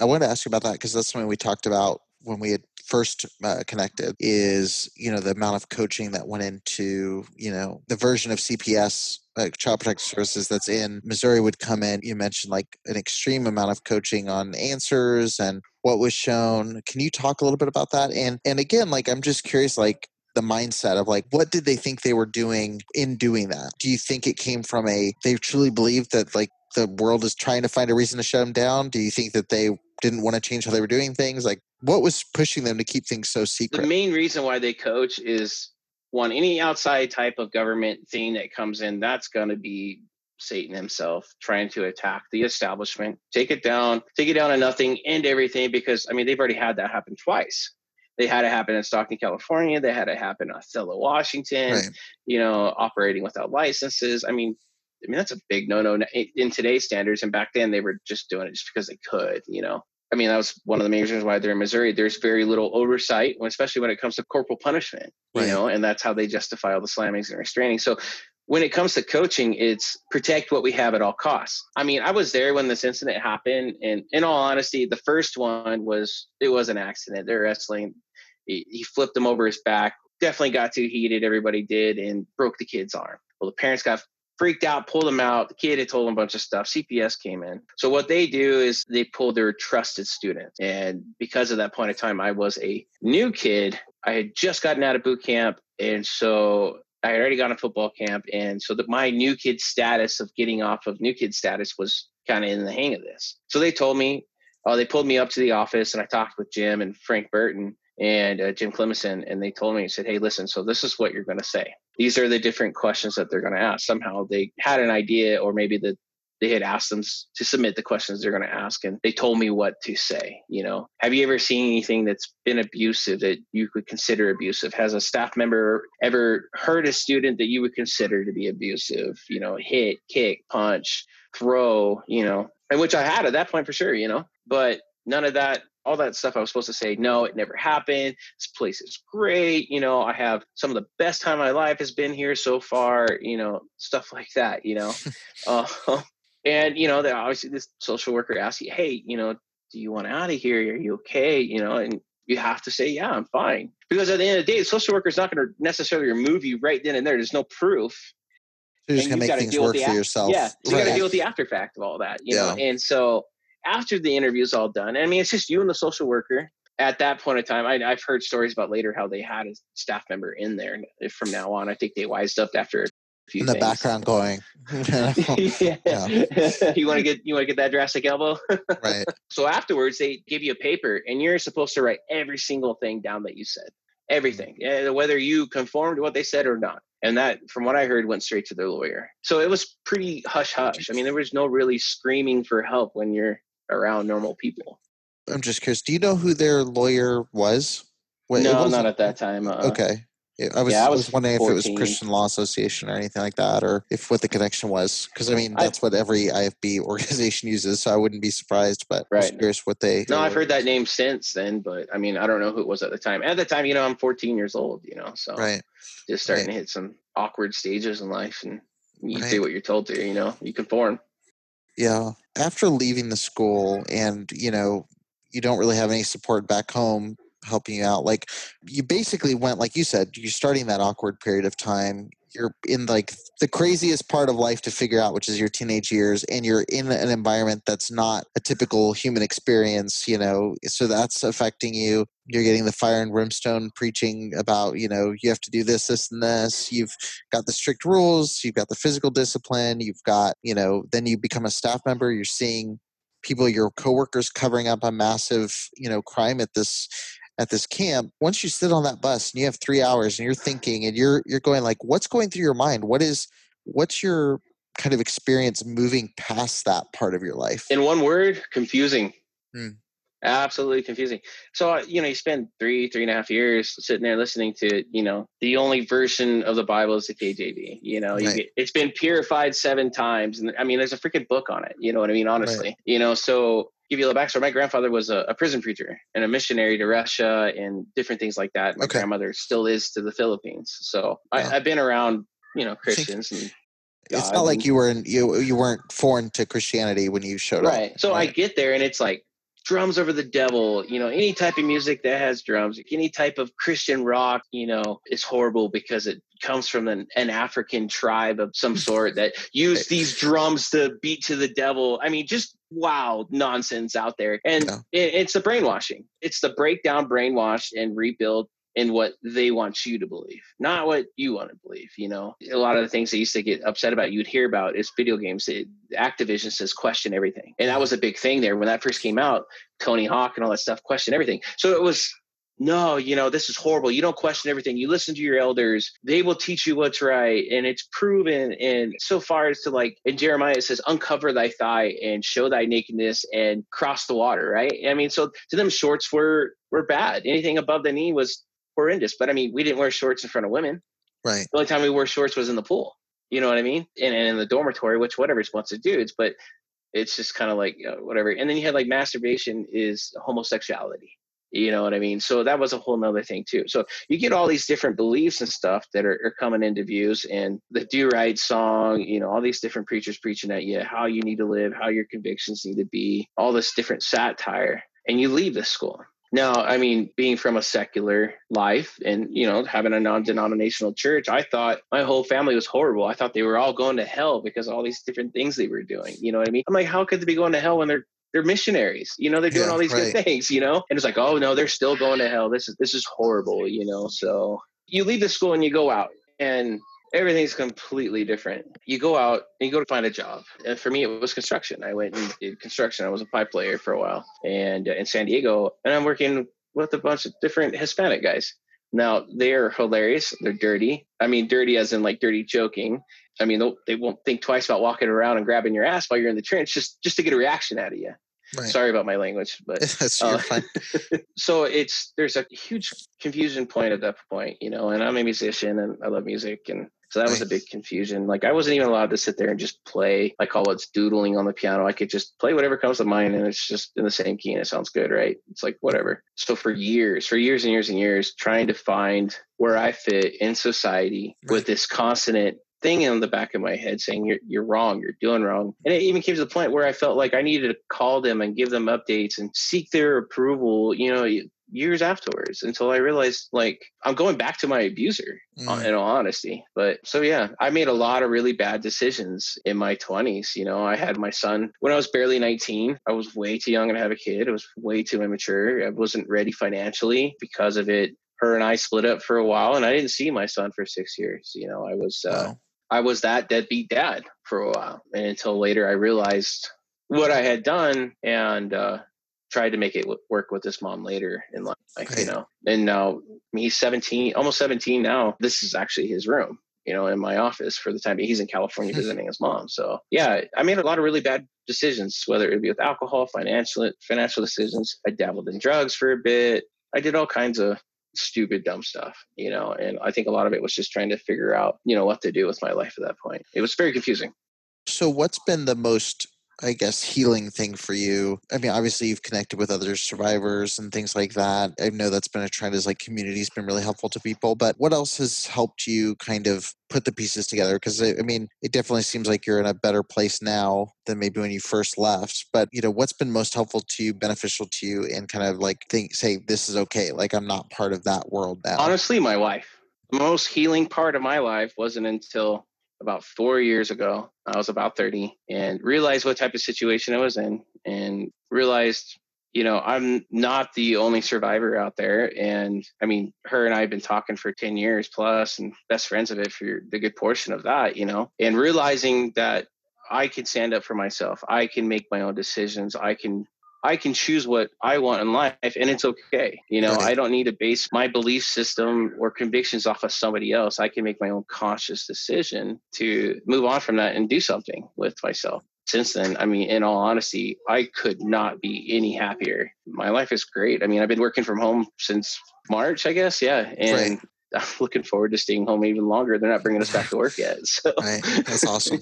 Speaker 2: I wanted to ask you about that because that's something we talked about when we had first uh, connected is you know the amount of coaching that went into you know the version of CPS like child protective services that's in Missouri would come in. You mentioned like an extreme amount of coaching on answers and what was shown. Can you talk a little bit about that? And and again like I'm just curious like the mindset of like what did they think they were doing in doing that? Do you think it came from a they truly believed that like the world is trying to find a reason to shut them down? Do you think that they didn't want to change how they were doing things like what was pushing them to keep things so secret?
Speaker 3: The main reason why they coach is one, any outside type of government thing that comes in, that's going to be Satan himself trying to attack the establishment, take it down, take it down to nothing, end everything. Because I mean, they've already had that happen twice. They had it happen in Stockton, California. They had it happen in Othello, Washington. Right. You know, operating without licenses. I mean, I mean that's a big no-no in today's standards. And back then, they were just doing it just because they could. You know, I mean, that was one of the main reasons why they're in Missouri. There's very little oversight, especially when it comes to corporal punishment, you know, and that's how they justify all the slammings and restraining. So when it comes to coaching, it's protect what we have at all costs. I mean, I was there when this incident happened, and in all honesty, the first one was it was an accident. They're wrestling. He, he flipped him over his back. Definitely got too heated. Everybody did, and broke the kid's arm. Well, the parents got freaked out, pulled him out. The kid had told him a bunch of stuff. CPS came in. So what they do is they pull their trusted student. And because of that point of time, I was a new kid. I had just gotten out of boot camp. And so I had already gone to football camp. And so that my new kid status of getting off of new kid status was kind of in the hang of this. So they told me, oh, they pulled me up to the office and I talked with Jim and Frank Burton and uh, Jim Clemensen, and they told me, said, hey, listen, so this is what you're going to say. These are the different questions that they're going to ask. Somehow they had an idea, or maybe the they had asked them to submit the questions they're going to ask and they told me what to say you know? Have you ever seen anything that's been abusive that you could consider abusive? Has a staff member ever hurt a student that you would consider to be abusive? You know hit kick punch throw you know? And which i had at that point for sure you know? But none of that all that stuff I was supposed to say, no, it never happened. This place is great. You know, I have some of the best time of my life has been here so far, you know, stuff like that, you know. uh, and, you know, that obviously this social worker asks you, hey, you know, do you want out of here? Are you okay? You know, and you have to say, yeah, I'm fine. Because at the end of the day, the social worker is not going to necessarily remove you right then and there. There's no proof.
Speaker 2: You're just going to make things work for after,
Speaker 3: Yeah. So you got to deal with the after fact of all that, you yeah. know. And so after the interview is all done, I mean, it's just you and the social worker. At that point in time, I, have heard stories about later how they had a staff member in there. From now on, I think they wised up after
Speaker 2: in the things. background going.
Speaker 3: yeah. you want to get you want to get that drastic elbow,
Speaker 2: right?
Speaker 3: So afterwards, they give you a paper, and you're supposed to write every single thing down that you said, everything, mm-hmm. whether you conformed to what they said or not. And that, from what I heard, went straight to their lawyer. So it was pretty hush hush. I mean, there was no really screaming for help when you're around normal people.
Speaker 2: I'm just curious. Do you know who their lawyer was?
Speaker 3: no, not at that time.
Speaker 2: Uh, okay. I was, yeah, I was, was wondering 14. if it was Christian Law Association or anything like that, or if what the connection was. Because I mean, that's I, what every IFB organization uses, so I wouldn't be surprised. But right. I'm curious what they.
Speaker 3: No, I've heard that name since then, but I mean, I don't know who it was at the time. At the time, you know, I'm 14 years old, you know, so
Speaker 2: right.
Speaker 3: just starting right. to hit some awkward stages in life, and you do what you're told to. You know, you conform.
Speaker 2: Yeah. After leaving the school, and you know, you don't really have any support back home helping you out like you basically went like you said you're starting that awkward period of time you're in like the craziest part of life to figure out which is your teenage years and you're in an environment that's not a typical human experience you know so that's affecting you you're getting the fire and brimstone preaching about you know you have to do this this and this. You've got the strict rules you've got the physical discipline you've got you know then you become a staff member you're seeing people your coworkers covering up a massive you know crime at this at this camp. Once you sit on that bus and you have three hours and you're thinking and you're you're going like what's going through your mind? What is what's your kind of experience moving past that part of your life?
Speaker 3: In one word confusing. Hmm. Absolutely confusing so uh, you know you spend three three and a half years sitting there listening to you know the only version of the bible is the kjv you know right. you get, it's been purified seven times and i mean there's a freaking book on it you know what i mean honestly right. you know so give you a little backstory. My grandfather was a, a, prison preacher and a missionary to Russia and different things like that. My okay. grandmother still is to the Philippines. So I, have been around, you know, Christians and
Speaker 2: God it's not like you were in, you you weren't foreign to Christianity when you showed
Speaker 3: right. up. Right. So I get there and it's like drums over the devil, you know, any type of music that has drums, any type of Christian rock, you know, is horrible because it comes from an, an African tribe of some sort that use these drums to beat to the devil. I mean, just wow nonsense out there. And yeah. it, it's the brainwashing. It's the breakdown, brainwash, and rebuild in what they want you to believe, not what you want to believe. You know, a lot of the things they used to get upset about, you'd hear about is video games. It, Activision says question everything, and that was a big thing there when that first came out. Tony Hawk and all that stuff question everything. So it was no, you know, this is horrible. You don't question everything. You listen to your elders. They will teach you what's right. And it's proven. And so far as to like in Jeremiah, it says, uncover thy thigh and show thy nakedness and cross the water, right? I mean, so to them, shorts were were bad. Anything above the knee was horrendous. But I mean, we didn't wear shorts in front of women.
Speaker 2: Right.
Speaker 3: The only time we wore shorts was in the pool. You know what I mean? And, and in the dormitory, which whatever it's bunch of dudes, but it's just kind of like you know, whatever. And then you had like masturbation is homosexuality. You know what I mean? So that was a whole nother thing too. So you get all these different beliefs and stuff that are, are coming into views and the do right song, you know, all these different preachers preaching at you, how you need to live, how your convictions need to be, all this different satire. And you leave the school Now, I mean, being from a secular life and, you know, having a non denominational church, I thought my whole family was horrible. I thought they were all going to hell because all these different things they were doing. You know what I mean? I'm like, how could they be going to hell when they're they're missionaries you know they're doing
Speaker 4: Yeah,
Speaker 3: all these
Speaker 4: right.
Speaker 3: good things you know and it's like oh no they're still going to hell this is this is horrible you know so you leave the school and you go out and everything's completely different. You go out and you go to find a job. And for me it was construction. I went and did construction. I was a pipe layer for a while and uh, in san diego and i'm working with a bunch of different hispanic guys. Now they're hilarious. They're dirty. I mean dirty as in like dirty joking. I mean, they won't think twice about walking around and grabbing your ass while you're in the trench just just to get a reaction out of you.
Speaker 4: Right.
Speaker 3: Sorry about my language, but uh, so it's there's a huge confusion point at that point, you know. And I'm a musician and I love music, and so that was a big confusion. Like I wasn't even allowed to sit there and just play. I call it doodling on the piano. I could just play whatever comes to mind, and it's just in the same key, and it sounds good, right? It's like whatever. So for years, for years and years and years, trying to find where I fit in society
Speaker 4: Right.
Speaker 3: with this consonant thing in the back of my head saying you're you're wrong, you're doing wrong. And it even came to the point where I felt like I needed to call them and give them updates and seek their approval, you know, years afterwards until I realized like I'm going back to my abuser
Speaker 4: Mm.
Speaker 3: in all honesty. But so yeah, I made a lot of really bad decisions in my 20s. You know, I had my son when I was barely 19. I was way too young to have a kid. I was way too immature. I wasn't ready financially because of it. Her and I split up for a while, and I didn't see my son for six years. You know, I was uh,
Speaker 4: Wow.
Speaker 3: I was that deadbeat dad for a while, and until later I realized what I had done and uh, tried to make it work with this mom later in life. You know, and now he's 17, almost 17 now. This is actually his room. You know, in my office for the time being. He's in California visiting his mom. So yeah, I made a lot of really bad decisions, whether it be with alcohol, financial financial decisions. I dabbled in drugs for a bit. I did all kinds of stupid dumb stuff you know and i think a lot of it was just trying to figure out you know what to do with my life at that point it was very confusing
Speaker 4: So, what's been the most, I guess, healing thing for you? I mean, obviously, you've connected with other survivors and things like that. I know that's been a trend, is like community's been really helpful to people. But what else has helped you kind of put the pieces together? Because, I I mean, it definitely seems like you're in a better place now than maybe when you first left. But, you know, what's been most helpful to you, beneficial to you, and kind of like think, say, this is okay? Like, I'm not part of that world now.
Speaker 3: honestly my wife the most healing part of my life wasn't until about four years ago i was about 30 and realized what type of situation i was in and realized you know i'm not the only survivor out there. And i mean her and i have been talking for 10 years plus and best friends of it for the good portion of that you know and realizing that i can stand up for myself. I can make my own decisions. I can I can choose what I want in life and it's okay. You know,
Speaker 4: Right.
Speaker 3: I don't need to base my belief system or convictions off of somebody else. I can make my own conscious decision to move on from that and do something with myself. Since then, I mean, in all honesty, I could not be any happier. My life is great. I mean, I've been working from home since March, I guess. Yeah. And I'm looking forward to staying home even longer. They're not bringing us back to work yet. So
Speaker 4: Right. That's awesome.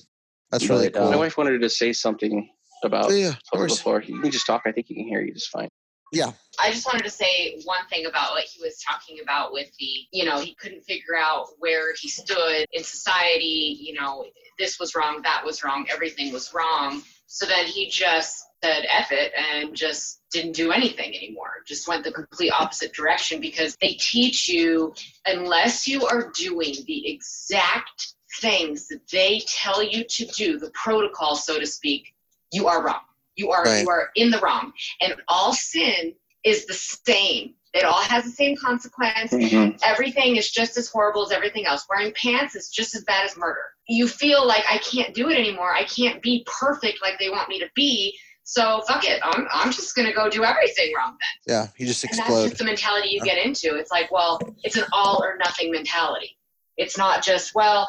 Speaker 4: That's really
Speaker 3: But, uh,
Speaker 4: cool.
Speaker 3: my wife wanted to say something about
Speaker 4: yeah, of
Speaker 3: something
Speaker 4: course.
Speaker 3: before. You can just talk. I think you can hear you just fine.
Speaker 4: Yeah.
Speaker 5: I just wanted to say one thing about what he was talking about with the, you know, he couldn't figure out where he stood in society. You know, this was wrong, that was wrong, everything was wrong. So then he just said F it and just didn't do anything anymore. Just went the complete opposite direction because they teach you, unless you are doing the exact things that they tell you to do, the protocol, so to speak, you are wrong. You are
Speaker 4: Right.
Speaker 5: you are in the wrong. And all sin is the same. It all has the same consequence. Mm-hmm. Everything is just as horrible as everything else. Wearing pants is just as bad as murder. You feel like I can't do it anymore. I can't be perfect like they want me to be. So fuck it. I'm, I'm just gonna go do everything wrong then.
Speaker 4: Yeah. You just
Speaker 5: And that's just the mentality you get into. It's like, well, it's an all or nothing mentality. It's not just, well,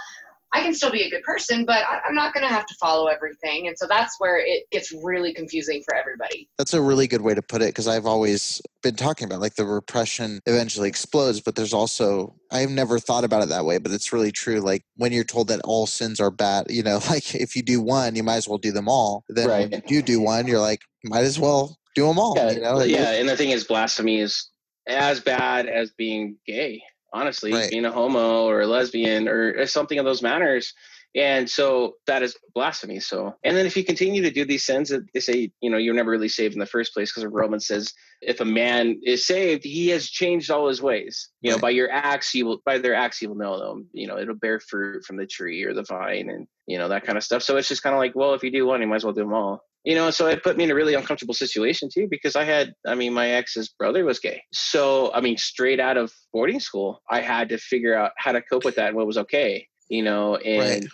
Speaker 5: I can still be a good person, but I, I'm not going to have to follow everything. And so that's where it gets really confusing for everybody.
Speaker 4: That's a really good way to put it because I've always been talking about like the repression eventually explodes, but there's also I've never thought about it that way, but it's really true. Like when you're told that all sins are bad, you know, like if you do one, you might as well do them all. Then when you do one, you're like, might as well do them all.
Speaker 3: Yeah,
Speaker 4: you know?
Speaker 3: yeah. And the thing is, blasphemy is as bad as being gay. Honestly,
Speaker 4: Right.
Speaker 3: being a homo or a lesbian or, something of those manners And so that is blasphemy. So, and then if you continue to do these sins, they say, you know, you're never really saved in the first place because of Romans says if a man is saved, he has changed all his ways. You know, by your acts, you will, by their acts, you will know them. You know, it'll bear fruit from the tree or the vine and, you know, that kind of stuff. So it's just kind of like, well, if you do one, you might as well do them all you know so it put me in a really uncomfortable situation too because i had i mean my ex's brother was gay so i mean straight out of boarding school i had to figure out how to cope with that and what was okay you know and right.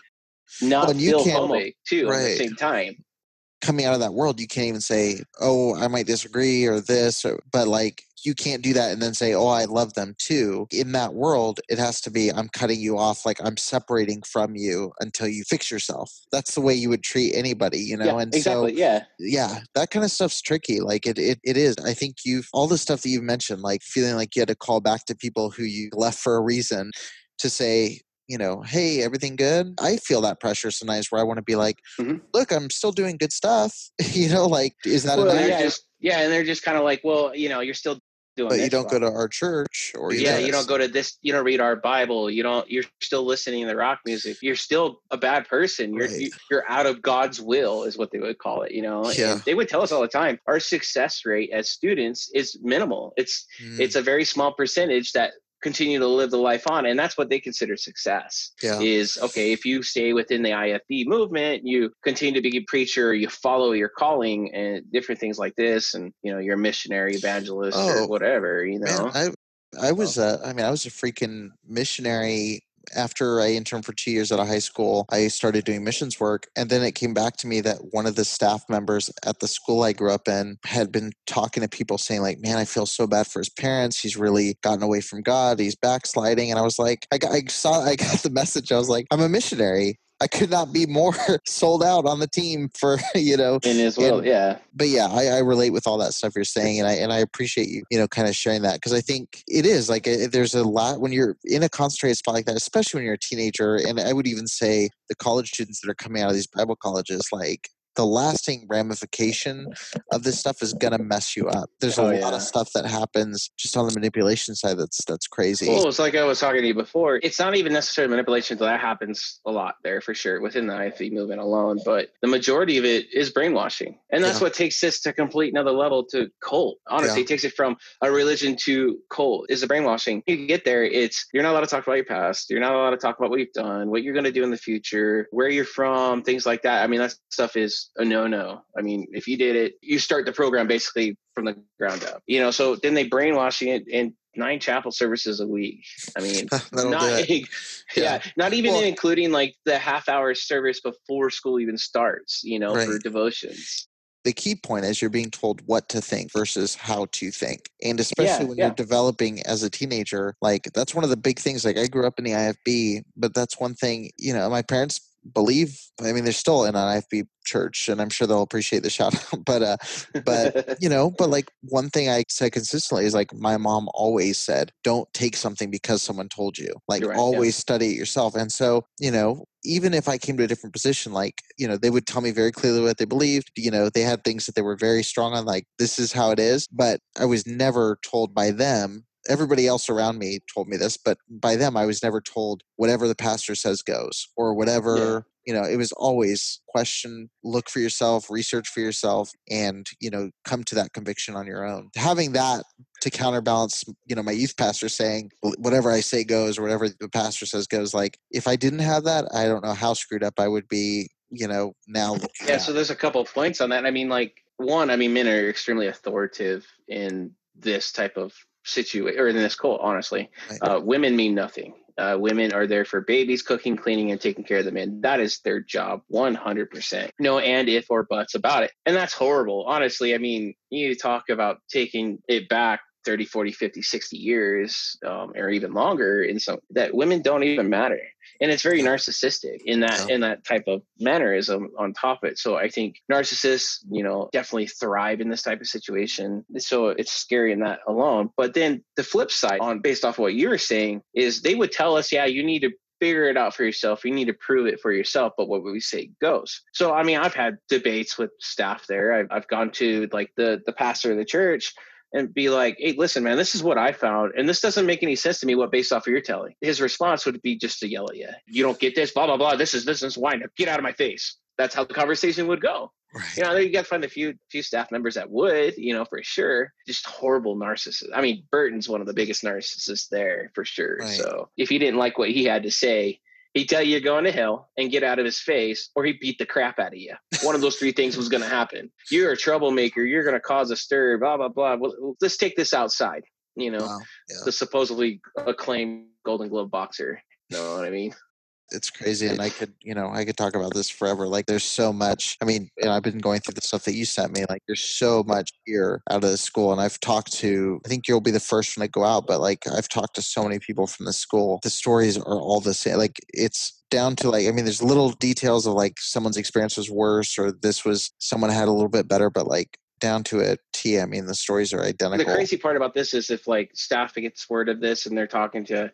Speaker 3: not well, feel homophobic too right. at the same time
Speaker 2: coming out of that world you can't even say oh i might disagree or this or, but like you can't do that and then say, "Oh, I love them too." In that world, it has to be I'm cutting you off, like I'm separating from you until you fix yourself. That's the way you would treat anybody, you know.
Speaker 3: Yeah, and exactly, so, yeah,
Speaker 2: yeah, that kind of stuff's tricky. Like it, it, it is. I think you've all the stuff that you've mentioned, like feeling like you had to call back to people who you left for a reason to say, you know, hey, everything good? I feel that pressure sometimes where I want to be like, mm-hmm. look, I'm still doing good stuff. you know, like, is that
Speaker 3: well, yeah, just, yeah, and they're just kind of like, well, you know, you're still doing
Speaker 2: but you don't go to our church or
Speaker 3: you yeah you don't go to this you don't read our bible you don't you're still listening to rock music you're still a bad person you're right. you're out of god's will is what they would call it you know yeah. And they would tell us all the time our success rate as students is minimal it's mm. it's a very small percentage that continue to live the life on and that's what they consider success yeah. is okay if you stay within the ifb movement you continue to be a preacher you follow your calling and different things like this and you know you're a missionary evangelist oh, or whatever you know
Speaker 2: man, i i was a, I mean i was a freaking missionary after I interned for two years at a high school, I started doing missions work. And then it came back to me that one of the staff members at the school I grew up in had been talking to people saying, like, man, I feel so bad for his parents. He's really gotten away from God. He's backsliding. And I was like, I, got, I saw, I got the message. I was like, I'm a missionary. I could not be more sold out on the team for you know
Speaker 3: in his will, yeah.
Speaker 2: But yeah, I, I, relate with all that stuff you're saying, and I and I appreciate you you know kind of sharing that because I think it is like a, there's a lot when you're in a concentrated spot like that, especially when you're a teenager, and I would even say the college students that are coming out of these Bible colleges, like the lasting ramification of this stuff is gonna mess you up. There's a oh, lot yeah. of stuff that happens just on the manipulation side that's that's crazy.
Speaker 3: Well, it's like I was talking to you before. It's not even necessarily manipulation, that happens a lot there for sure within the IFB movement alone. But the majority of it is brainwashing, and that's yeah. what takes this to complete another level to cult. Honestly, yeah. it takes it from a religion to cult. Is the brainwashing? You get there, it's you're not allowed to talk about your past. You're not allowed to talk about what you've done, what you're gonna do in the future, where you're from, things like that. I mean, that stuff is a no no. I mean, if you did it, you start the program basically from the ground up. You know, so then they brainwashing it in nine chapel services a week. I mean, not yeah. yeah. not even well, including like the half hour service before school even starts. You know, right. for devotions
Speaker 2: the key point is you're being told what to think versus how to think. And especially yeah, when yeah. you're developing as a teenager, like that's one of the big things. Like I grew up in the IFB, but that's one thing, you know, my parents believe i mean they're still in an ifb church and i'm sure they'll appreciate the shout out but uh but you know but like one thing i said consistently is like my mom always said don't take something because someone told you like right, always yeah. study it yourself and so you know even if i came to a different position like you know they would tell me very clearly what they believed you know they had things that they were very strong on like this is how it is but i was never told by them everybody else around me told me this, but by them, I was never told whatever the pastor says goes or whatever. Yeah. You know, it was always question, look for yourself, research for yourself, and, you know, come to that conviction on your own. Having that to counterbalance, you know, my youth pastor saying, whatever I say goes or whatever the pastor says goes, like, if I didn't have that, I don't know how screwed up I would be, you know, now.
Speaker 3: Yeah, at. so there's a couple of points on that. I mean, like, one, I mean, men are extremely authoritative in this type of situation or in this cult honestly uh, women mean nothing. Uh, women are there for babies cooking cleaning and taking care of the men that is their job 100% no and if or buts about it. And that's horrible. Honestly i mean you talk about taking it back 30 40 50 60 years um, or even longer in some that women don't even matter and it's very narcissistic in that yeah. in that type of mannerism on top of it so i think narcissists you know definitely thrive in this type of situation so it's scary in that alone but then the flip side on based off of what you were saying is they would tell us yeah you need to figure it out for yourself. You need to prove it for yourself. But what we say goes. So, I mean, I've had debates with staff there. I've, I've gone to like the, the pastor of the church and be like, hey, listen, man, this is what I found. And this doesn't make any sense to me what based off of your telling. His response would be just to yell at you. You don't get this, blah, blah, blah. This is this is why get out of my face. That's how the conversation would go. Right. You know, you got to find a few few staff members that would, you know, for sure. Just horrible narcissists. I mean, Burton's one of the biggest narcissists there for sure. Right. So if he didn't like what he had to say, he'd tell you you're going to hell and get out of his face, or he'd beat the crap out of you. One of those three things was going to happen. You're a troublemaker. You're going to cause a stir. Blah blah blah. Well, let's take this outside. You know, wow. yeah. the supposedly acclaimed Golden Glove boxer. You know what I mean?
Speaker 4: It's crazy and i could you know i could talk about this forever like there's so much i mean and i've been going through the stuff that you sent me like there's so much here out of the school and i've talked to i think you'll be the first one to go out but like i've talked to so many people from the school the stories are all the same like it's down to like i mean there's little details of like someone's experience was worse or this was someone had a little bit better but like down to a T. I mean, the stories are identical.
Speaker 3: The crazy part about this is if like staff gets word of this and they're talking to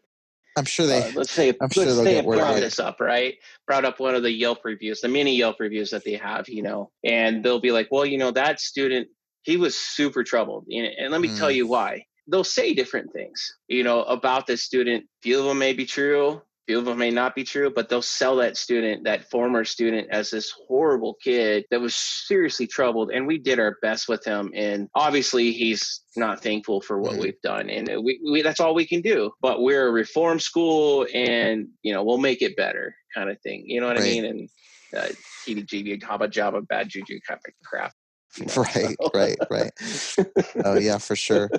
Speaker 4: I'm sure they.
Speaker 3: Uh, let's say, I'm sure it brought this up, right? Brought up one of the Yelp reviews, the mini Yelp reviews that they have, you know, and they'll be like, "Well, you know, that student, he was super troubled," and let me mm. tell you why. They'll say different things, you know, about this student. Few of them may be true, few of them may not be true, but they'll sell that student, that former student, as this horrible kid that was seriously troubled. And we did our best with him. And obviously, he's not thankful for what mm-hmm. we've done. And we, we, that's all we can do. But we're a reform school and, you know, we'll make it better kind of thing. You know what right. I mean? And uh, TDG, Haba Java, bad juju kind of crap.
Speaker 4: right right right. Oh yeah for sure.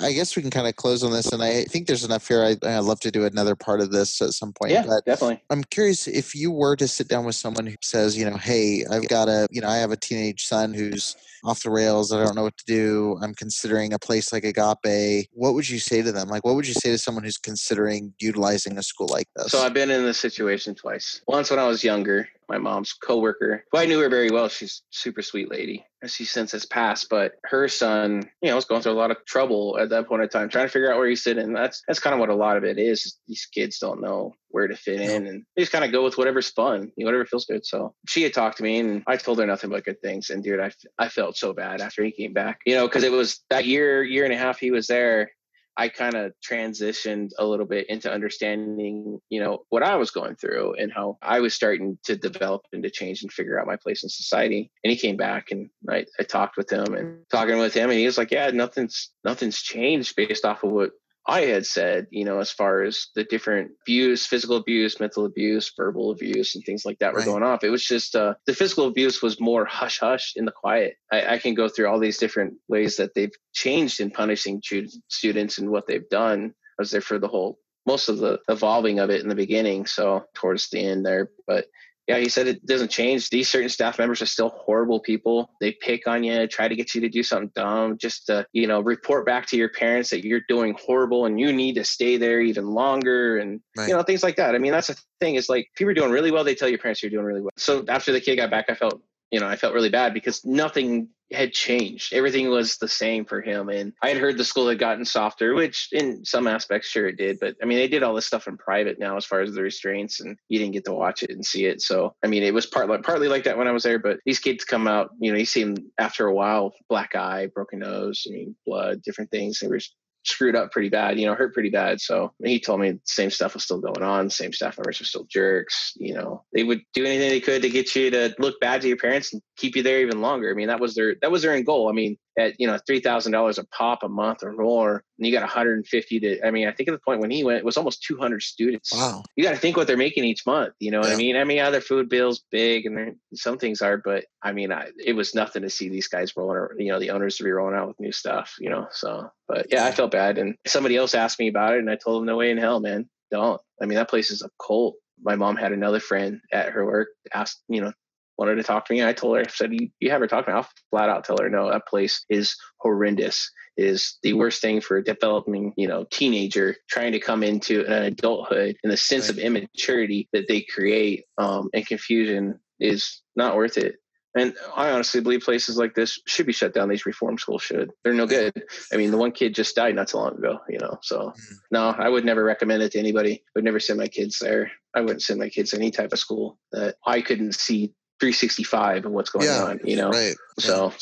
Speaker 4: I guess we can kind of close on this and i think there's enough here. I, i'd love to do another part of this at some point
Speaker 3: yeah but definitely.
Speaker 4: I'm curious if you were to sit down with someone who says you know hey i've got a you know i have a teenage son who's off the rails i don't know what to do i'm considering a place like agape what would you say to them? Like what would you say to someone who's considering utilizing a school like this?
Speaker 3: So i've been in this situation twice. Once when i was younger my mom's coworker, who I knew her very well. She's super sweet lady. She since has passed, but her son, you know, was going through a lot of trouble at that point in time, trying to figure out where he's sitting. That's that's kind of what a lot of it is. These kids don't know where to fit in, and they just kind of go with whatever's fun, you know, whatever feels good. So she had talked to me, and I told her nothing but good things. And dude, I I felt so bad after he came back, you know, because it was that year year and a half he was there I kind of transitioned a little bit into understanding, you know, what I was going through and how I was starting to develop and to change and figure out my place in society. And he came back and I, I talked with him and talking with him and he was like, Yeah, nothing's nothing's changed based off of what I had said, you know, as far as the different views, physical abuse, mental abuse, verbal abuse, and things like that were going off. It was just uh, the physical abuse was more hush hush in the quiet. I, I, can go through all these different ways that they've changed in punishing students and what they've done. I was there for the whole most of the evolving of it in the beginning, so towards the end there. But yeah, he said it doesn't change. These certain staff members are still horrible people. They pick on you, try to get you to do something dumb, just to, you know, report back to your parents that you're doing horrible and you need to stay there even longer and, right. you know, things like that. I mean, that's the thing is like, if you were doing really well, they tell your parents you're doing really well. So after the kid got back, I felt you know, I felt really bad because nothing had changed. Everything was the same for him. And I had heard the school had gotten softer, which in some aspects, sure it did. But I mean, they did all this stuff in private now as far as the restraints, and you didn't get to watch it and see it. So, I mean, it was partly, partly like that when I was there. But these kids come out, you know, you see them after a while, black eye, broken nose, I mean, blood, different things. They were screwed up pretty bad, you know, hurt pretty bad. So he told me the same stuff was still going on. Same staff members were still jerks. You know, they would do anything they could to get you to look bad to your parents and keep you there even longer. I mean, that was their that was their end goal. I mean, at you know three thousand dollars a pop a month or more, and you got 150 to. I mean, I think at the point when he went, it was almost 200 students.
Speaker 4: Wow.
Speaker 3: You got to think what they're making each month. You know what yeah. I mean? I mean, other food bills big, and some things are, but I mean, I, it was nothing to see these guys rolling. You know, the owners to be rolling out with new stuff. You know, so but yeah, I felt bad, and somebody else asked me about it, and I told them, no way in hell, man, don't. I mean, that place is a cult. My mom had another friend at her work asked, you know, wanted to talk to me. And I told her, I said, you, you her talk to me? I'll flat out tell her, no, that place is horrendous. It is the worst thing for a developing, you know, teenager trying to come into an adulthood and the sense right. of immaturity that they create um, and confusion is not worth it. And I honestly believe places like this should be shut down. These reform schools should. They're no good. I mean, the one kid just died not so long ago, you know. So, mm. no, I would never recommend it to anybody. I would never send my kids there. I wouldn't send my kids to any type of school that I couldn't see 365 and what's going yeah, on, you know?
Speaker 4: Right.
Speaker 3: So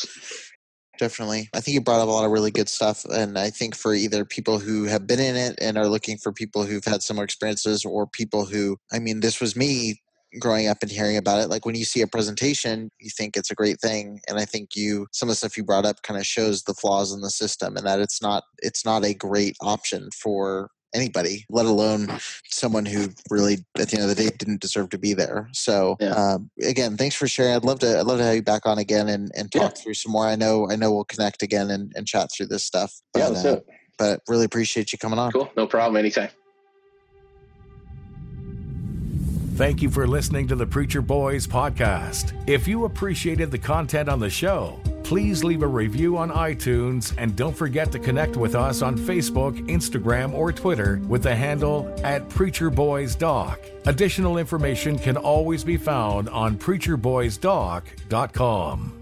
Speaker 2: definitely. I think you brought up a lot of really good stuff. And I think for either people who have been in it and are looking for people who've had similar experiences or people who, I mean, this was me growing up and hearing about it like when you see a presentation you think it's a great thing and i think you some of the stuff you brought up kind of shows the flaws in the system and that it's not it's not a great option for anybody, let alone someone who really, at the end of the day, didn't deserve to be there. So, yeah. um, again, thanks for sharing. I'd love to, I'd love to have you back on again and, and talk yeah. through some more. I know, I know we'll connect again and, and chat through this stuff.
Speaker 3: But, yeah, let's uh, it.
Speaker 2: But really appreciate you coming on.
Speaker 3: Cool, no problem. Anytime.
Speaker 1: Thank you for listening to the Preacher Boys podcast. If you appreciated the content on the show, please leave a review on iTunes and don't forget to connect with us on Facebook, Instagram, or Twitter with the handle at PreacherBoysDoc. Additional information can always be found on PreacherBoysDoc.com.